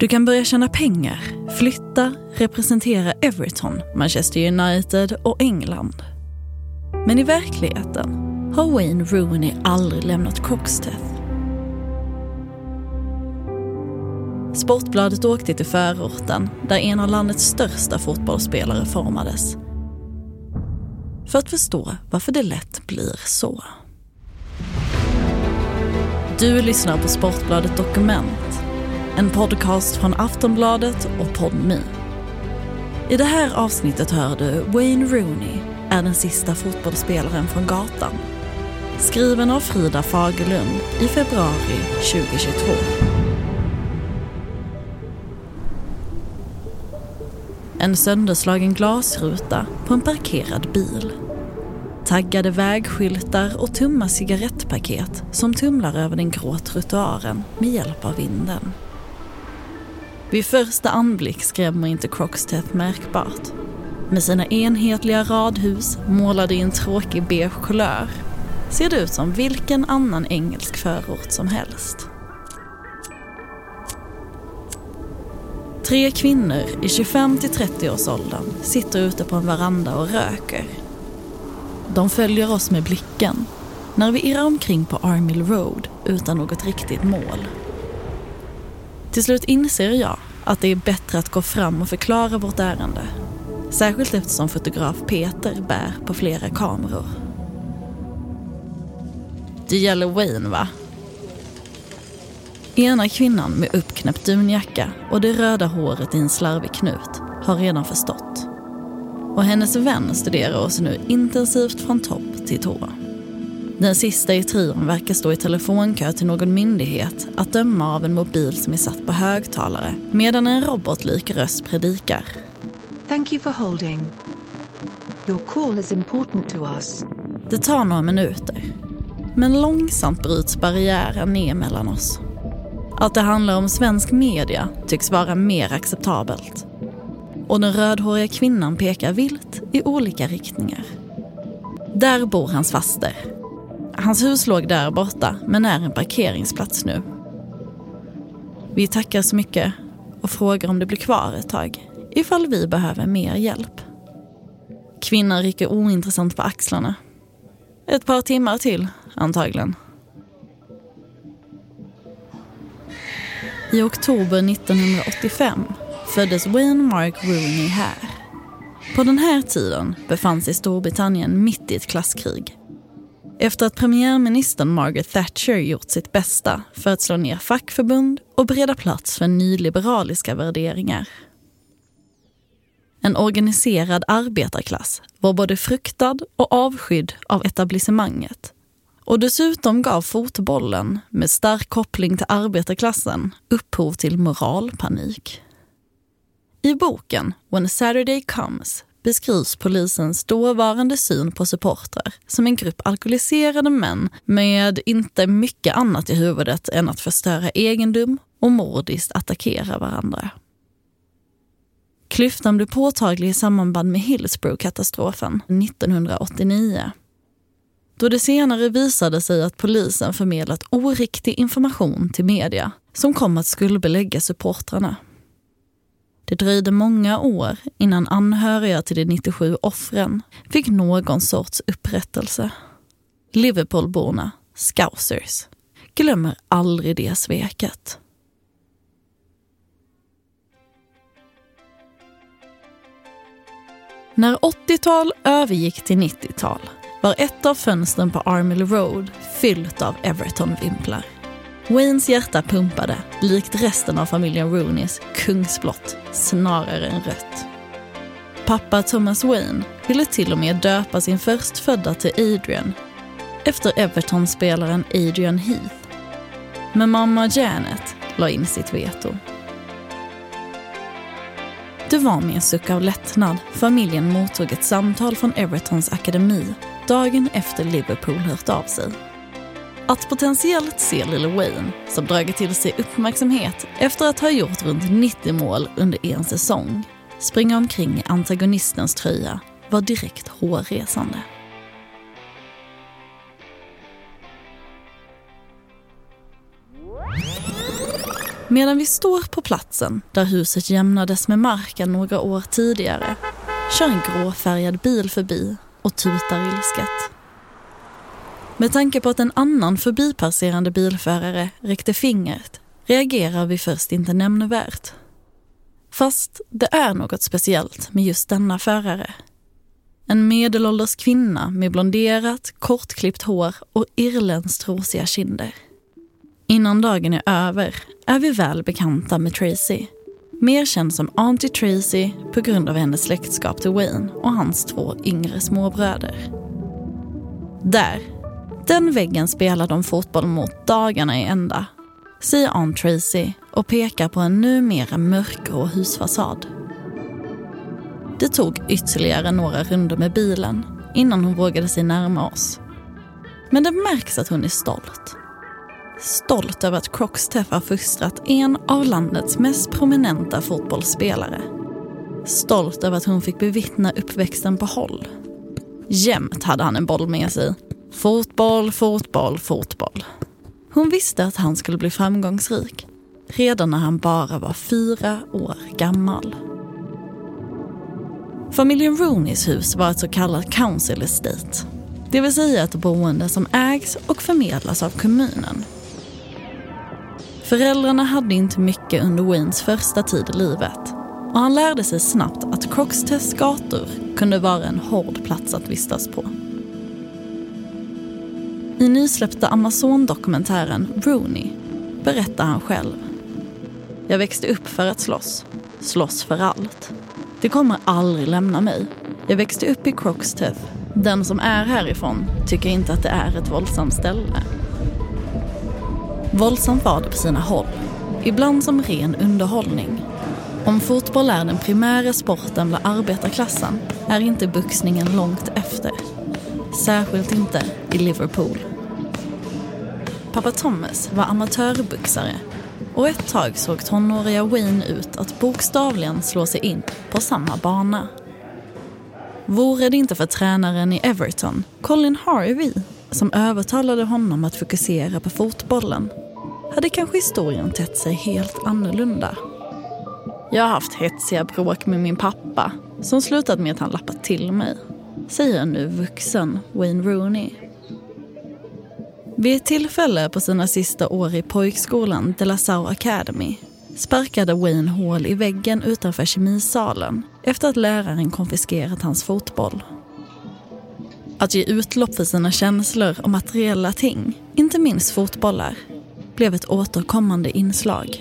Du kan börja tjäna pengar, flytta, representera Everton, Manchester United och England. Men i verkligheten har Wayne Rooney aldrig lämnat Croxteth. Sportbladet åkte till förorten där en av landets största fotbollsspelare formades. För att förstå varför det lätt blir så. Du lyssnar på Sportbladet Dokument. En podcast från Aftonbladet och Podme. I det här avsnittet hör du Wayne Rooney är den sista fotbollsspelaren från gatan. Skriven av Frida Fagerlund i februari 2022. En sönderslagen glasruta på en parkerad bil. Taggade vägskyltar och tumma cigarettpaket som tumlar över den grå trottoaren med hjälp av vinden. Vid första anblick skrämmer inte Croxteth märkbart. Med sina enhetliga radhus målade i en tråkig beige kulör ser det ut som vilken annan engelsk förort som helst. Tre kvinnor i 25 till 30 års åldern sitter ute på en veranda och röker. De följer oss med blicken när vi irrar omkring på Armill Road utan något riktigt mål. Till slut inser jag att det är bättre att gå fram och förklara vårt ärende. Särskilt eftersom fotograf Peter bär på flera kameror. Det gäller Wayne va? Ena kvinnan med uppknäppt dunjacka och det röda håret i en slarvig knut har redan förstått. Och hennes vän studerar oss nu intensivt från topp till tå. Den sista i trion verkar stå i telefonkö till någon myndighet att döma av en mobil som är satt på högtalare medan en robotlik röst predikar. Thank you for holding. Your call is important to us. Det tar några minuter. Men långsamt bryts barriären ner mellan oss. Att det handlar om svensk media tycks vara mer acceptabelt. Och den rödhåriga kvinnan pekar vilt i olika riktningar. Där bor hans faster. Hans hus låg där borta, men är en parkeringsplats nu. Vi tackar så mycket och frågar om det blir kvar ett tag, ifall vi behöver mer hjälp. Kvinnan rycker ointressant på axlarna. Ett par timmar till, antagligen. I oktober 1985 föddes Wayne Mark Rooney här. På den här tiden befann sig Storbritannien mitt i ett klasskrig. Efter att premiärministern Margaret Thatcher gjort sitt bästa för att slå ner fackförbund och bereda plats för nyliberaliska värderingar. En organiserad arbetarklass var både fruktad och avskydd av etablissemanget och dessutom gav fotbollen, med stark koppling till arbetarklassen, upphov till moralpanik. I boken When Saturday Comes beskrivs polisens dåvarande syn på supportrar som en grupp alkoholiserade män med inte mycket annat i huvudet än att förstöra egendom och mordiskt attackera varandra. Klyftan blev påtaglig i samband med Hillsborough-katastrofen 1989 då det senare visade sig att polisen förmedlat oriktig information till media som kom att skuldbelägga supportrarna. Det dröjde många år innan anhöriga till de 97 offren fick någon sorts upprättelse. Liverpoolborna, scousers, glömmer aldrig det sveket. När 80-tal övergick till 90-tal var ett av fönstren på Armill Road fyllt av Everton-vimplar. Waynes hjärta pumpade, likt resten av familjen Rooneys, kungsblått snarare än rött. Pappa Thomas Wayne ville till och med döpa sin förstfödda till Adrian efter Everton-spelaren Adrian Heath. Men mamma Janet la in sitt veto. Det var med en suck av lättnad familjen mottog ett samtal från Evertons akademi dagen efter Liverpool hört av sig. Att potentiellt se Lil Wayne, som dragit till sig uppmärksamhet efter att ha gjort runt 90 mål under en säsong, springa omkring i antagonistens tröja var direkt hårresande. Medan vi står på platsen där huset jämnades med marken några år tidigare kör en gråfärgad bil förbi och tutar ilsket. Med tanke på att en annan förbipasserande bilförare räckte fingret reagerar vi först inte nämnvärt. Fast det är något speciellt med just denna förare. En medelålders kvinna med blonderat, kortklippt hår och irländskt rosiga kinder. Innan dagen är över är vi väl bekanta med Tracy. Mer känd som Auntie Tracy på grund av hennes släktskap till Wayne och hans två yngre småbröder. Där, den väggen spelar de fotboll mot dagarna i ända, säger Aunt Tracy och pekar på en numera mörkgrå husfasad. Det tog ytterligare några runder med bilen innan hon vågade sig närma oss. Men det märks att hon är stolt. Stolt över att Croxteth har fostrat en av landets mest prominenta fotbollsspelare. Stolt över att hon fick bevittna uppväxten på håll. Jämt hade han en boll med sig. Fotboll, fotboll, fotboll. Hon visste att han skulle bli framgångsrik redan när han bara var fyra år gammal. Familjen Rooneys hus var ett så kallat council estate. Det vill säga ett boende som ägs och förmedlas av kommunen. Föräldrarna hade inte mycket under Waynes första tid i livet och han lärde sig snabbt att Croxteths gator kunde vara en hård plats att vistas på. I nysläppta Amazon-dokumentären Rooney berättar han själv. Jag växte upp för att slåss. Slåss för allt. Det kommer aldrig lämna mig. Jag växte upp i Croxteth. Den som är härifrån tycker inte att det är ett våldsamt ställe. Våldsamt var det på sina håll. Ibland som ren underhållning. Om fotboll är den primära sporten bland arbetarklassen är inte boxningen långt efter. Särskilt inte i Liverpool. Pappa Thomas var amatörboxare och ett tag såg tonåriga Wayne ut att bokstavligen slå sig in på samma bana. Vore det inte för tränaren i Everton, Colin Harvey, som övertalade honom att fokusera på fotbollen, hade kanske historien tett sig helt annorlunda. Jag har haft hetsiga bråk med min pappa som slutat med att han lappat till mig, säger en nu vuxen Wayne Rooney. Vid ett tillfälle på sina sista år i pojkskolan De La Sau Academy sparkade Wayne hål i väggen utanför kemisalen efter att läraren konfiskerat hans fotboll. Att ge utlopp för sina känslor och materiella ting, inte minst fotbollar, blev ett återkommande inslag.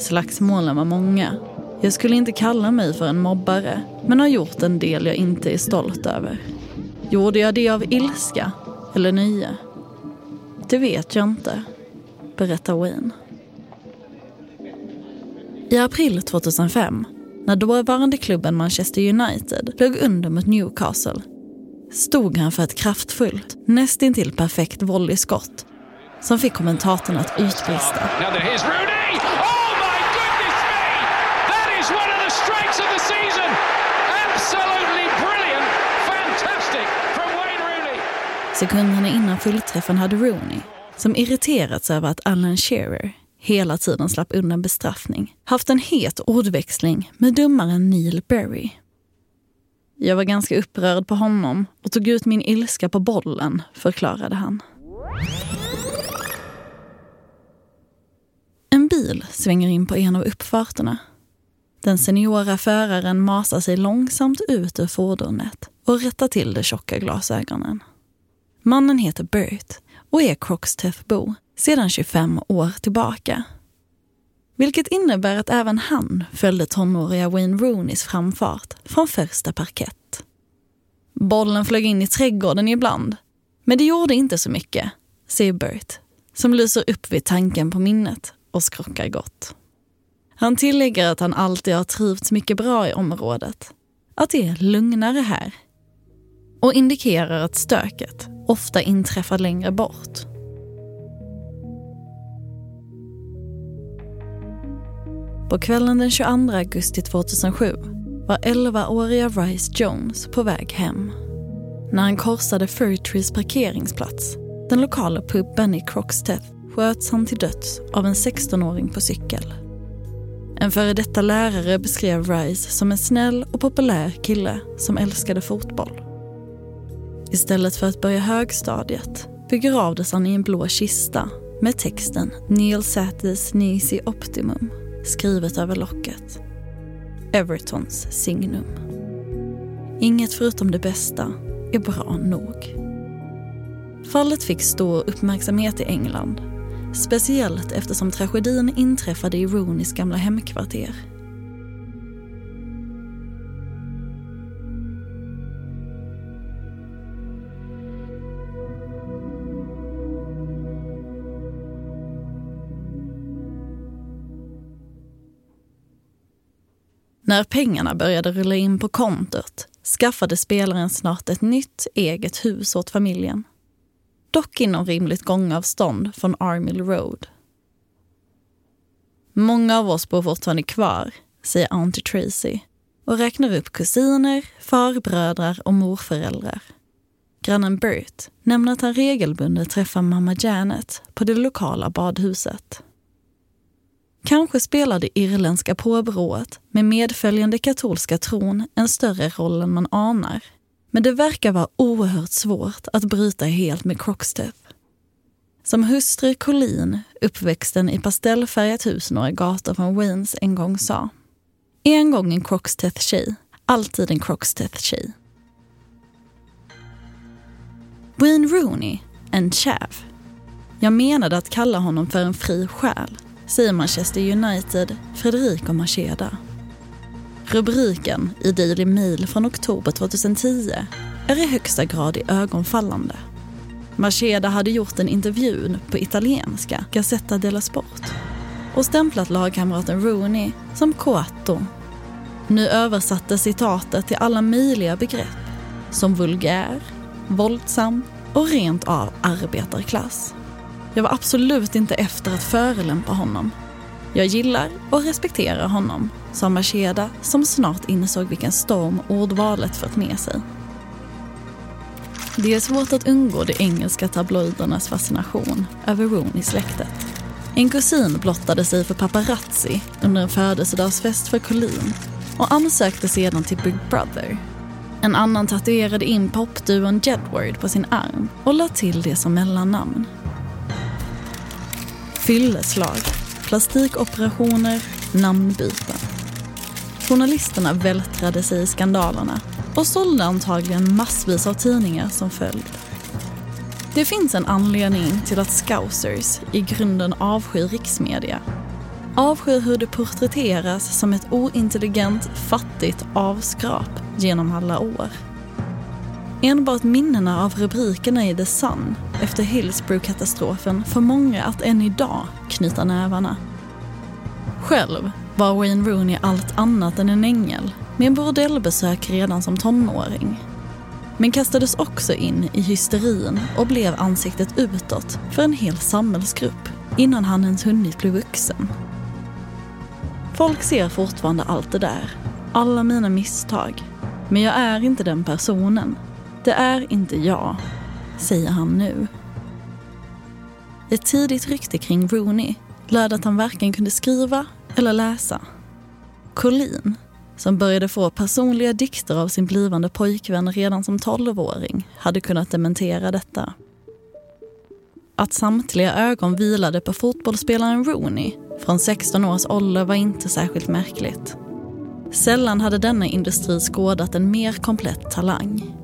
Slagsmålen var många. Jag skulle inte kalla mig för en mobbare, men har gjort en del jag inte är stolt över. Gjorde jag det av ilska eller nöje? Det vet jag inte, berättar Wayne. I april 2005, när dåvarande klubben Manchester United låg under mot Newcastle, stod han för ett kraftfullt, nästintill perfekt volleyskott som fick kommentatorn att utbrista. Sekunderna innan fullträffen hade Rooney, som irriterats över att Alan Shearer hela tiden slapp undan bestraffning, haft en het ordväxling med domaren Neil Berry. Jag var ganska upprörd på honom och tog ut min ilska på bollen, förklarade han. En bil svänger in på en av uppfarterna. Den seniora föraren masar sig långsamt ut ur fordonet och rättar till de tjocka glasögonen. Mannen heter Bert och är Croxteth-bo sedan 25 år tillbaka. Vilket innebär att även han följde tonåriga Wayne Rooneys framfart från första parkett. Bollen flög in i trädgården ibland, men det gjorde inte så mycket, säger Bert, som lyser upp vid tanken på minnet och skrockar gott. Han tillägger att han alltid har trivts mycket bra i området, att det är lugnare här och indikerar att stöket ofta inträffar längre bort. På kvällen den 22 augusti 2007 var 11-åriga Rice Jones på väg hem. När han korsade Furtrees parkeringsplats, den lokala puben i Croxteth, sköts han till döds av en 16-åring på cykel. En före detta lärare beskrev Rice som en snäll och populär kille som älskade fotboll. Istället för att börja högstadiet begravdes han i en blå kista med texten Neil Satis Nisi Optimum skrivet över locket. Evertons signum. Inget förutom det bästa är bra nog. Fallet fick stor uppmärksamhet i England. Speciellt eftersom tragedin inträffade i Rooneys gamla hemkvarter. När pengarna började rulla in på kontot skaffade spelaren snart ett nytt eget hus åt familjen. Dock inom rimligt gångavstånd från Armill Road. Många av oss bor fortfarande kvar, säger Auntie Tracy och räknar upp kusiner, farbrödrar och morföräldrar. Grannen Bert nämner att han regelbundet träffar mamma Janet på det lokala badhuset. Kanske spelar det irländska påbrået med medföljande katolska tron en större roll än man anar. Men det verkar vara oerhört svårt att bryta helt med Croxteth. Som hustru Colleen, uppväxten i pastellfärgat hus några gator från Waynes, en gång sa. En gång en Croxteth-tjej, alltid en Croxteth-tjej. Wayne Rooney, en chav. Jag menade att kalla honom för en fri själ säger Manchester United Frederico Macheda. Rubriken i Daily Mail från oktober 2010 är i högsta grad i ögonfallande. Macheda hade gjort en intervju på italienska Gazzetta della Sport och stämplat lagkamraten Rooney som coatto. Nu översattes citatet till alla möjliga begrepp som vulgär, våldsam och rent av arbetarklass. Jag var absolut inte efter att förelämpa honom. Jag gillar och respekterar honom, sa Macheda som snart insåg vilken storm ordvalet fört med sig. Det är svårt att undgå de engelska tabloidernas fascination över Rooney-släktet. En kusin blottade sig för paparazzi under en födelsedagsfest för Colleen och ansökte sedan till Big Brother. En annan tatuerade in popduon Jedward på sin arm och lade till det som mellannamn. Fylleslag, plastikoperationer, namnbyten. Journalisterna vältrade sig i skandalerna och sålde antagligen massvis av tidningar som följd. Det finns en anledning till att scousers i grunden avskyr riksmedia. Avskyr hur det porträtteras som ett ointelligent, fattigt avskrap genom alla år. Enbart minnena av rubrikerna i The Sun efter Hillsborough-katastrofen får många att än idag knyta nävarna. Själv var Wayne Rooney allt annat än en ängel med en bordellbesök redan som tonåring. Men kastades också in i hysterin och blev ansiktet utåt för en hel samhällsgrupp innan han ens hunnit bli vuxen. Folk ser fortfarande allt det där, alla mina misstag. Men jag är inte den personen det är inte jag, säger han nu. Ett tidigt rykte kring Rooney löd att han varken kunde skriva eller läsa. Colleen, som började få personliga dikter av sin blivande pojkvän redan som tolvåring, hade kunnat dementera detta. Att samtliga ögon vilade på fotbollsspelaren Rooney från 16 års ålder var inte särskilt märkligt. Sällan hade denna industri skådat en mer komplett talang.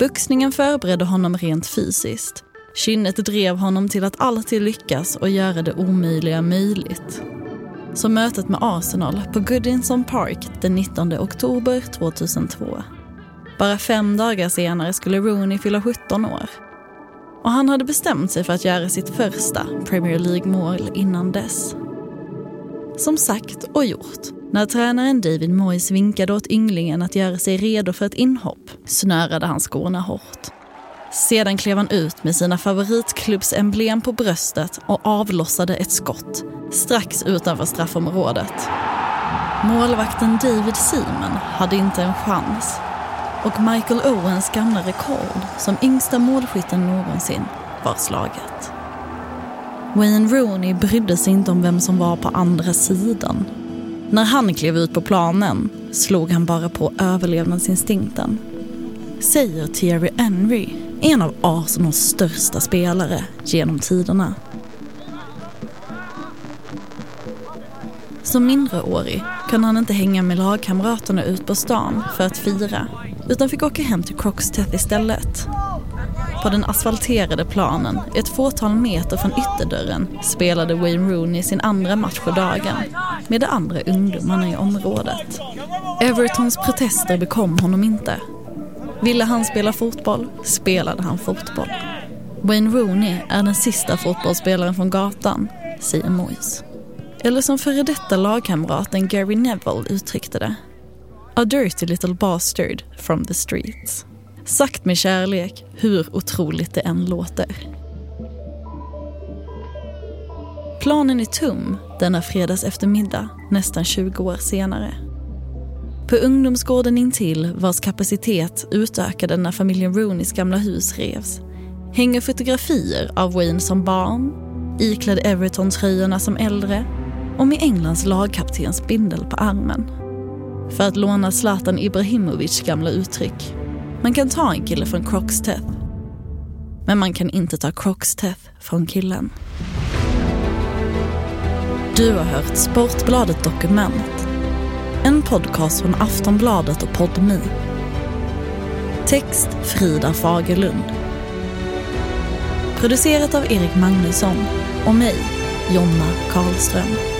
Boxningen förberedde honom rent fysiskt. Kynnet drev honom till att alltid lyckas och göra det omöjliga möjligt. Som mötet med Arsenal på Goodinson Park den 19 oktober 2002. Bara fem dagar senare skulle Rooney fylla 17 år. Och han hade bestämt sig för att göra sitt första Premier League-mål innan dess. Som sagt och gjort. När tränaren David Moyes vinkade åt ynglingen att göra sig redo för ett inhopp snörade han skorna hårt. Sedan klev han ut med sina favoritklubbsemblem på bröstet och avlossade ett skott strax utanför straffområdet. Målvakten David Seaman hade inte en chans och Michael Owens gamla rekord som yngsta målskytten någonsin var slaget. Wayne Rooney brydde sig inte om vem som var på andra sidan. När han klev ut på planen slog han bara på överlevnadsinstinkten. Säger Thierry Henry, en av Arsenals största spelare genom tiderna. Som mindreårig kunde han inte hänga med lagkamraterna ut på stan för att fira utan fick åka hem till Croxteth istället. På den asfalterade planen, ett fåtal meter från ytterdörren, spelade Wayne Rooney sin andra match för dagen med de andra ungdomarna i området. Evertons protester bekom honom inte. Ville han spela fotboll, spelade han fotboll. Wayne Rooney är den sista fotbollsspelaren från gatan, säger Moyes. Eller som före detta lagkamraten Gary Neville uttryckte det. A dirty little bastard from the streets. Sagt med kärlek, hur otroligt det än låter. Planen är tom denna fredags eftermiddag, nästan 20 år senare. På ungdomsgården intill, vars kapacitet utökade när familjen Rooneys gamla hus revs, hänger fotografier av Wayne som barn, iklädd Everton-tröjorna som äldre och med Englands lagkaptens bindel på armen. För att låna Zlatan Ibrahimovic gamla uttryck. Man kan ta en kille från Croxteth. Men man kan inte ta Croxteth från killen. Du har hört Sportbladet Dokument. En podcast från Aftonbladet och Podmi. Text Frida Fagerlund. Producerat av Erik Magnusson och mig, Jonna Karlström.